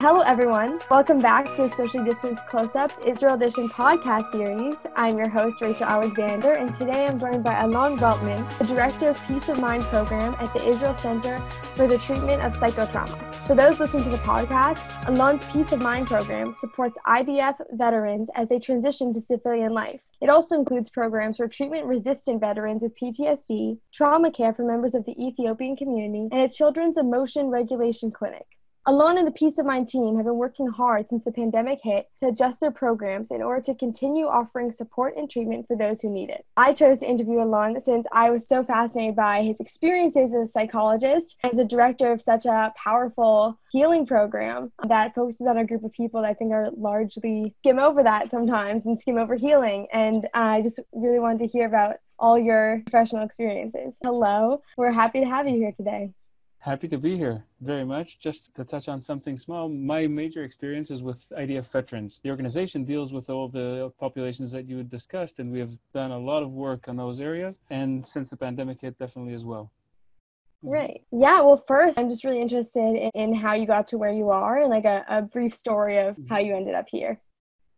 Hello, everyone. Welcome back to the Socially Distanced Close Ups Israel Edition podcast series. I'm your host, Rachel Alexander, and today I'm joined by Alon Veltman, the Director of Peace of Mind Program at the Israel Center for the Treatment of Psychotrauma. For those listening to the podcast, Alon's Peace of Mind Program supports IDF veterans as they transition to civilian life. It also includes programs for treatment resistant veterans with PTSD, trauma care for members of the Ethiopian community, and a children's emotion regulation clinic. Alon and the Peace of Mind team have been working hard since the pandemic hit to adjust their programs in order to continue offering support and treatment for those who need it. I chose to interview Alon since I was so fascinated by his experiences as a psychologist, as a director of such a powerful healing program that focuses on a group of people that I think are largely skim over that sometimes and skim over healing. And I just really wanted to hear about all your professional experiences. Hello, we're happy to have you here today. Happy to be here very much. Just to touch on something small, my major experience is with IDF veterans. The organization deals with all the populations that you discussed, and we have done a lot of work on those areas. And since the pandemic hit, definitely as well. Mm-hmm. Right. Yeah. Well, first, I'm just really interested in how you got to where you are and like a, a brief story of mm-hmm. how you ended up here.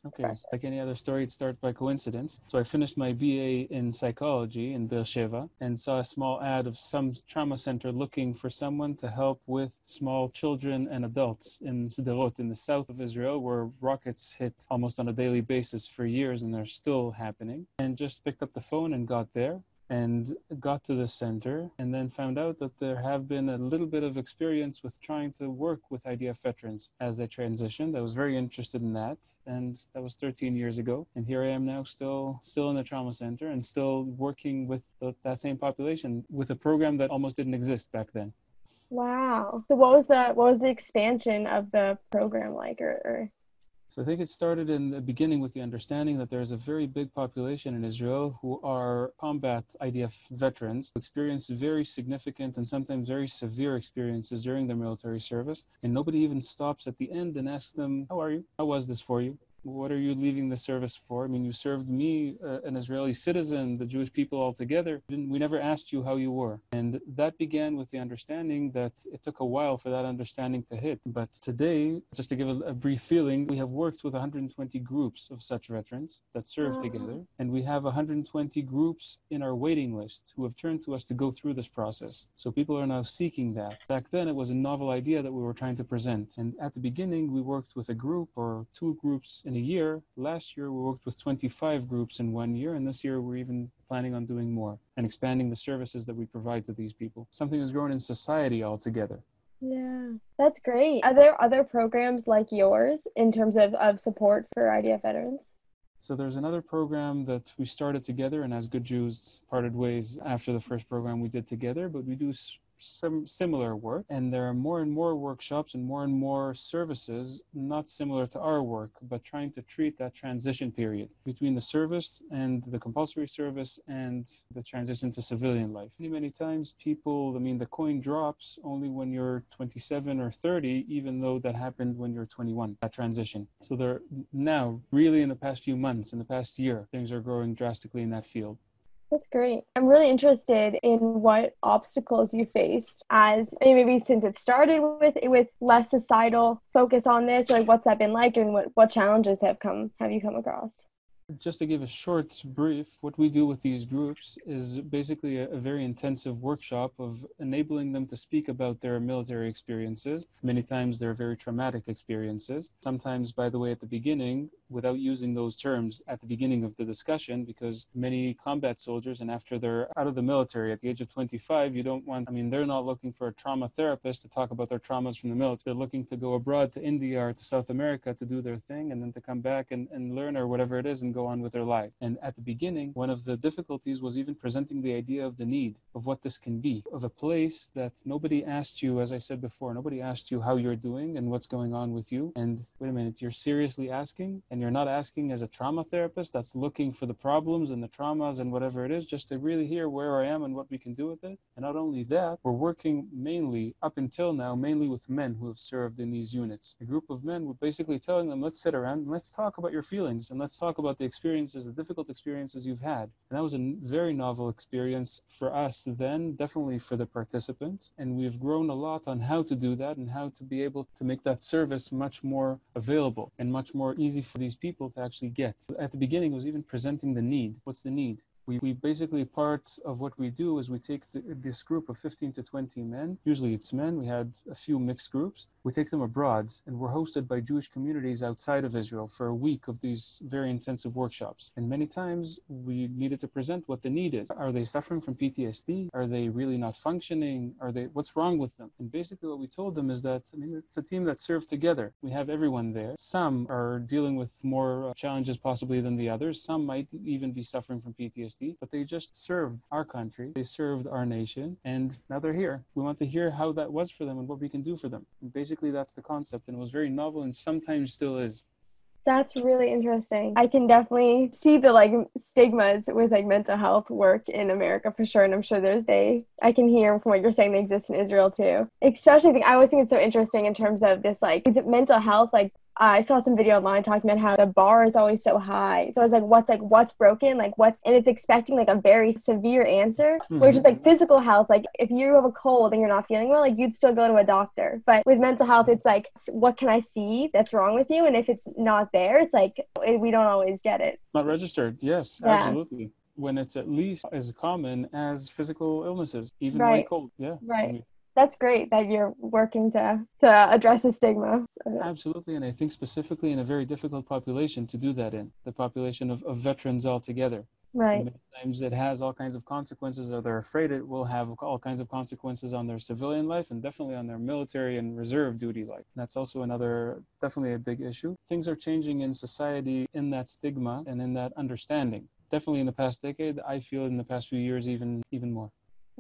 Okay, like any other story, it starts by coincidence. So I finished my BA in psychology in Beersheba and saw a small ad of some trauma center looking for someone to help with small children and adults in Sderot in the south of Israel, where rockets hit almost on a daily basis for years and they're still happening. And just picked up the phone and got there and got to the center and then found out that there have been a little bit of experience with trying to work with IDF veterans as they transitioned. I was very interested in that and that was 13 years ago and here I am now still still in the trauma center and still working with the, that same population with a program that almost didn't exist back then. Wow. So what was the what was the expansion of the program like or, or so I think it started in the beginning with the understanding that there's a very big population in Israel who are combat IDF veterans who experience very significant and sometimes very severe experiences during their military service. And nobody even stops at the end and asks them, How are you? How was this for you? What are you leaving the service for? I mean, you served me, uh, an Israeli citizen, the Jewish people all together. We never asked you how you were. And that began with the understanding that it took a while for that understanding to hit. But today, just to give a, a brief feeling, we have worked with 120 groups of such veterans that serve oh. together. And we have 120 groups in our waiting list who have turned to us to go through this process. So people are now seeking that. Back then, it was a novel idea that we were trying to present. And at the beginning, we worked with a group or two groups in a year. Last year, we worked with 25 groups in one year, and this year, we're even planning on doing more and expanding the services that we provide to these people. Something has grown in society altogether. Yeah, that's great. Are there other programs like yours in terms of, of support for IDF veterans? So there's another program that we started together, and as good Jews parted ways after the first program we did together, but we do some similar work and there are more and more workshops and more and more services not similar to our work but trying to treat that transition period between the service and the compulsory service and the transition to civilian life. Many many times people i mean the coin drops only when you're 27 or 30 even though that happened when you're 21 that transition. So they're now really in the past few months in the past year things are growing drastically in that field that's great. I'm really interested in what obstacles you faced as maybe since it started with with less societal focus on this, like what's that been like and what, what challenges have come have you come across? just to give a short brief, what we do with these groups is basically a, a, very intensive workshop of enabling them to speak about their military experiences. Many times they're very traumatic experiences. Sometimes, by the way, at the beginning, without using those terms at the beginning of the discussion, because many combat soldiers, and after they're out of the military at the age of 25, you don't want, I mean, they're not looking for a trauma therapist to talk about their traumas from the military. They're looking to go abroad to India or to South America to do their thing and then to come back and, and learn or whatever it is and go on with their life. And at the beginning, one of the difficulties was even presenting the idea of the need of what this can be, of a place that nobody asked you, as I said before, nobody asked you how you're doing and what's going on with you. And wait a minute, you're seriously asking, and and you're not asking as a trauma therapist that's looking for the problems and the traumas and whatever it is, just to really hear where I am and what we can do with it. And not only that, we're working mainly, up until now, mainly with men who have served in these units. A group of men, we're basically telling them, let's sit around and let's talk about your feelings and let's talk about the experiences, the difficult experiences you've had. And that was a very novel experience for us then, definitely for the participants. And we've grown a lot on how to do that and how to be able to make that service much more available and much more easy for these people to actually get. At the beginning, it was even presenting the need. What's the need? we, we basically part of what we do is we take the, this group of 15 to 20 men usually it's men we had a few mixed groups we take them abroad and we're hosted by jewish communities outside of israel for a week of these very intensive workshops. And many times we needed to present what the need is. Are they suffering from ptsd are they really not functioning? Are they what's wrong with them? And basically what we told them is that i mean it's a team that served together. We have everyone there. Some are dealing with more uh, challenges possibly than the others. Some might even be suffering from ptsd but they just served our country, they served our nation, and now they're here. We want to hear how that was for them and what we can do for them. And basically, that's the concept, and it was very novel and sometimes still is. That's really interesting. I can definitely see the like stigmas with like mental health work in America for sure, and I'm sure there's they. I can hear from what you're saying they exist in Israel too. Especially, I, think, I always think it's so interesting in terms of this like mental health. Like I saw some video online talking about how the bar is always so high. So I was like, what's like what's broken? Like what's and it's expecting like a very severe answer, mm-hmm. which is like physical health. Like if you have a cold and you're not feeling well, like you'd still go to a doctor. But with mental health, it's like what can I see that's wrong with you? And if it's not there, it's like we don't always get it. Not registered. Yes, yeah. absolutely when it's at least as common as physical illnesses, even right. cold. Yeah. Right. I mean, that's great that you're working to to address the stigma. Absolutely, and I think specifically in a very difficult population to do that in the population of, of veterans altogether. Right. Times it has all kinds of consequences, or they're afraid it will have all kinds of consequences on their civilian life and definitely on their military and reserve duty life. That's also another, definitely a big issue. Things are changing in society in that stigma and in that understanding. Definitely in the past decade, I feel in the past few years, even even more.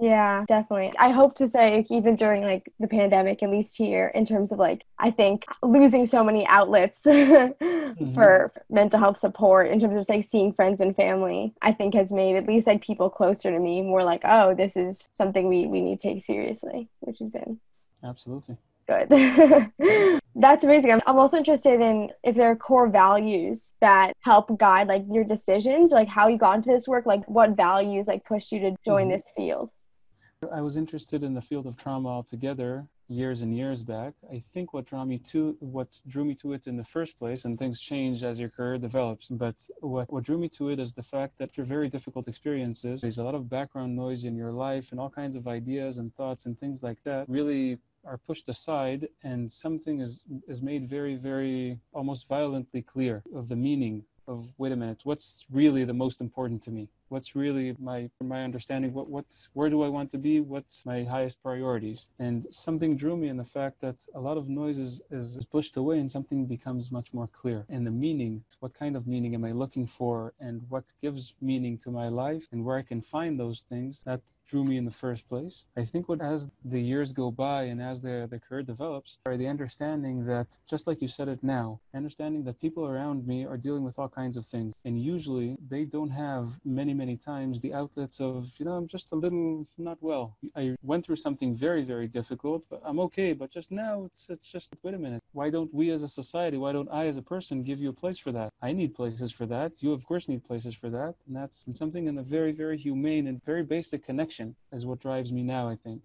Yeah, definitely. I hope to say, even during like the pandemic, at least here, in terms of like, I think losing so many outlets mm-hmm. for mental health support, in terms of like seeing friends and family, I think has made at least like people closer to me more like, oh, this is something we, we need to take seriously, which has been absolutely good. That's amazing. I'm, I'm also interested in if there are core values that help guide like your decisions, like how you got into this work, like what values like pushed you to join mm-hmm. this field. I was interested in the field of trauma altogether years and years back. I think what drew me to what drew me to it in the first place, and things change as your career develops. But what, what drew me to it is the fact that through very difficult experiences, there's a lot of background noise in your life and all kinds of ideas and thoughts and things like that really are pushed aside and something is is made very very almost violently clear of the meaning of wait a minute what's really the most important to me what's really my my understanding what what's where do i want to be? What's my highest priorities? And something drew me in the fact that a lot of noise is, is pushed away and something becomes much more clear. And the meaning what kind of meaning am i looking for? And what gives meaning to my life? And where i can find those things? That drew me in the first place. I think what as the years go by and as the, the career develops are the understanding that just like you said it now understanding that people around me are dealing with all kinds of things. And usually they don't have many many times the outlets of, you know, I'm just a little not well. I went through something very, very difficult, but I'm okay. But just now, it's, it's just, wait a minute. Why don't we as a society, why don't I as a person give you a place for that? I need places for that. You, of course, need places for that. And that's something in a very, very humane and very basic connection is what drives me now, I think.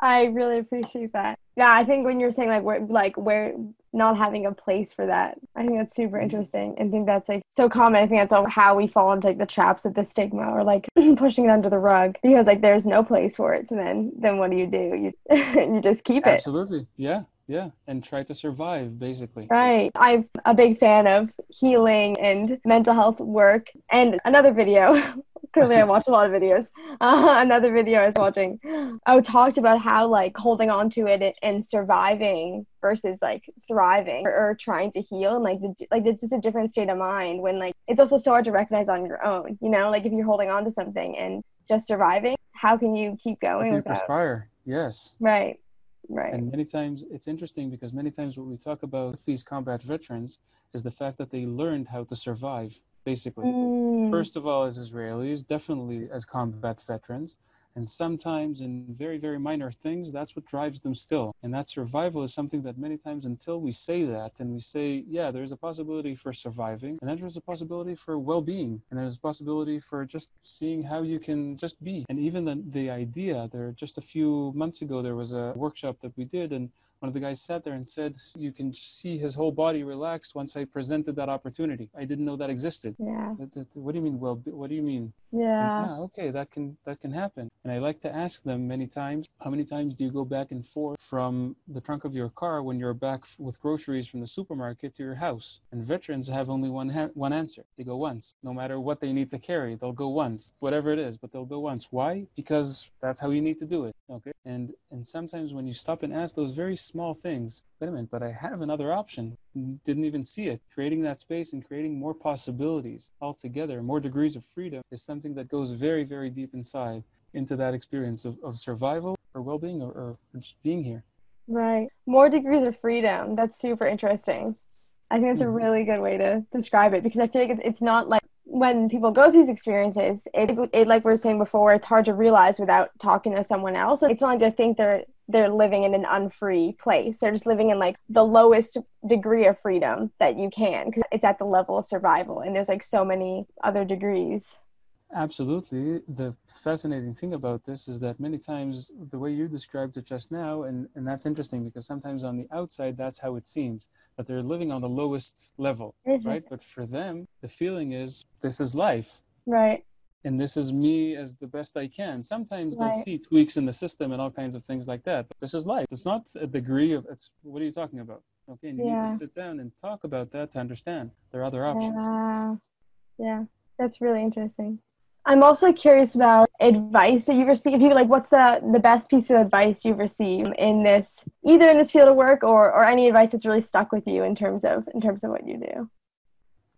I really appreciate that. Yeah, I think when you're saying like we're like we're not having a place for that, I think that's super mm-hmm. interesting. And think that's like so common. I think that's how we fall into like the traps of the stigma or like pushing it under the rug because like there's no place for it. So then then what do you do? You you just keep it. Absolutely. Yeah. Yeah, and try to survive basically. Right. I'm a big fan of healing and mental health work. And another video Clearly, I watch a lot of videos. Uh, another video I was watching, I talked about how like holding on to it and surviving versus like thriving or, or trying to heal, and like the, like it's just a different state of mind when like it's also so hard to recognize on your own. You know, like if you're holding on to something and just surviving, how can you keep going? Without... Perspire. Yes. Right. Right. And many times it's interesting because many times what we talk about with these combat veterans is the fact that they learned how to survive, basically. Mm. First of all, as Israelis, definitely as combat veterans. And sometimes in very, very minor things, that's what drives them still. And that survival is something that many times until we say that and we say, yeah, there's a possibility for surviving, and then there's a possibility for well being, and there's a possibility for just seeing how you can just be. And even the, the idea, there just a few months ago, there was a workshop that we did, and one of the guys sat there and said, You can see his whole body relaxed once I presented that opportunity. I didn't know that existed. Yeah. What do you mean? Well, what do you mean? Yeah. yeah. Okay, that can that can happen. And I like to ask them many times, how many times do you go back and forth from the trunk of your car when you're back with groceries from the supermarket to your house? And veterans have only one ha- one answer. They go once. No matter what they need to carry, they'll go once. Whatever it is, but they'll go once. Why? Because that's how you need to do it. Okay. And and sometimes when you stop and ask those very small things, wait a minute, but I have another option. Didn't even see it. Creating that space and creating more possibilities altogether, more degrees of freedom is something that goes very, very deep inside into that experience of, of survival or well being or, or just being here. Right. More degrees of freedom. That's super interesting. I think that's mm-hmm. a really good way to describe it because I feel like it's not like when people go through these experiences, it, it like we were saying before, it's hard to realize without talking to someone else. It's not like they think they're they're living in an unfree place. They're just living in like the lowest degree of freedom that you can because it's at the level of survival, and there's like so many other degrees. Absolutely. The fascinating thing about this is that many times the way you described it just now, and, and that's interesting because sometimes on the outside, that's how it seems that they're living on the lowest level, mm-hmm. right? But for them, the feeling is this is life. Right. And this is me as the best I can. Sometimes right. they'll see tweaks in the system and all kinds of things like that. But this is life. It's not a degree of, it's, what are you talking about? Okay. And you yeah. need to sit down and talk about that to understand there are other options. Yeah. Yeah. That's really interesting. I'm also curious about advice that you've received. If You like, what's the the best piece of advice you've received in this, either in this field of work or or any advice that's really stuck with you in terms of in terms of what you do?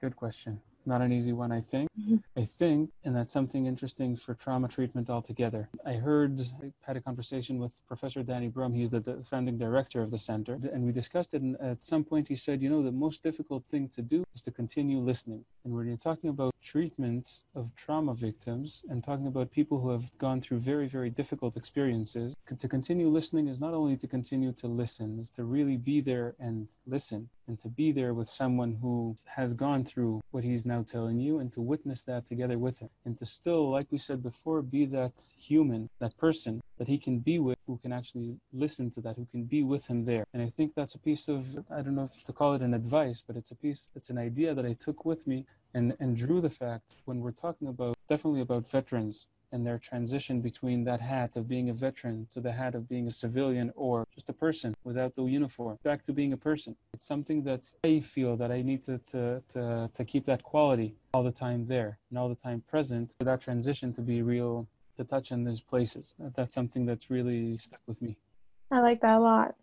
Good question not an easy one, I think. Mm-hmm. I think, and that's something interesting for trauma treatment altogether. I heard, I had a conversation with Professor Danny Brom, he's the, the founding director of the center, and we discussed it. And at some point, he said, you know, the most difficult thing to do is to continue listening. And when you're talking about treatment of trauma victims and talking about people who have gone through very, very difficult experiences, to continue listening is not only to continue to listen, is to really be there and listen and to be there with someone who has gone through what he's now telling you and to witness that together with him. And to still like we said before be that human that person that he can be with who can actually listen to that who can be with him there. And i think that's a piece of i don't know if to call it an advice but it's a piece it's an idea that i took with me and and drew the fact when we're talking about definitely about veterans and their transition between that hat of being a veteran to the hat of being a civilian or just a person without the uniform back to being a person. It's something that i feel that i need to to to, to keep that quality all the time there and all the time present for that transition to be real to touch in those places. That's something that's really stuck with me. I like that a lot.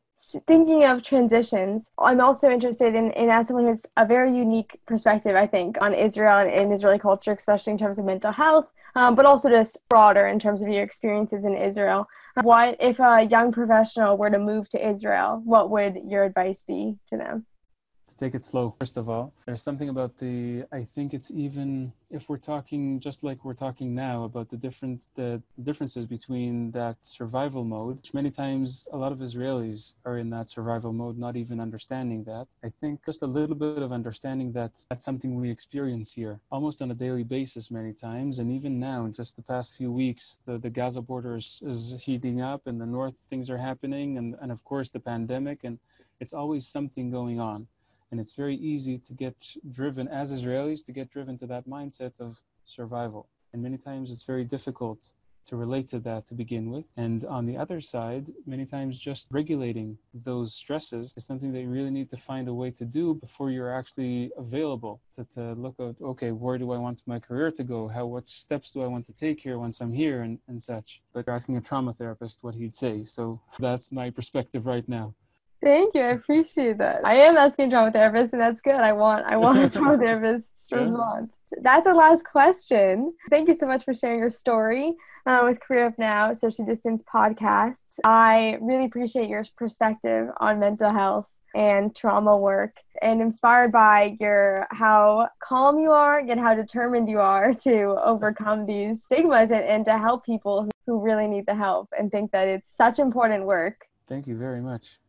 Thinking of transitions, I'm also interested in, in as someone who has a very unique perspective, I think, on Israel and, and Israeli culture, especially in terms of mental health um, but also just broader in terms of your experiences in Israel. What if a young professional were to move to Israel? What would your advice be to them? Take it slow first of all. There's something about the i think it's even if we're talking just like we're talking now about the different the differences between that survival mode which many times a lot of israelis are in that survival mode not even understanding that. I think just a little bit of understanding that that's something we experience here almost on a daily basis many times. And even now in just the past few weeks the, the gaza border is, is heating up and the north things are happening. And, and of course the pandemic and it's always something going on and it's very easy to get driven, as Israelis, to get driven to that mindset of survival. And many times it's very difficult to relate to that to begin with. And on the other side, many times just regulating those stresses is something that you really need to find a way to do before you're actually available to, to look at, okay, where do I want my career to go? How, what steps do I want to take here once I'm here and, and such? But asking a trauma therapist what he'd say. So that's my perspective right now. Thank you. I appreciate that. I am asking trauma therapist, and that's good. I want I want a trauma therapist to respond. that's our last question. Thank you so much for sharing your story uh, with Career Up Now Social Distance podcasts. I really appreciate your perspective on mental health and trauma work and inspired by your how calm you are and how determined you are to overcome these stigmas and, and to help people who really need the help and think that it's such important work. Thank you very much.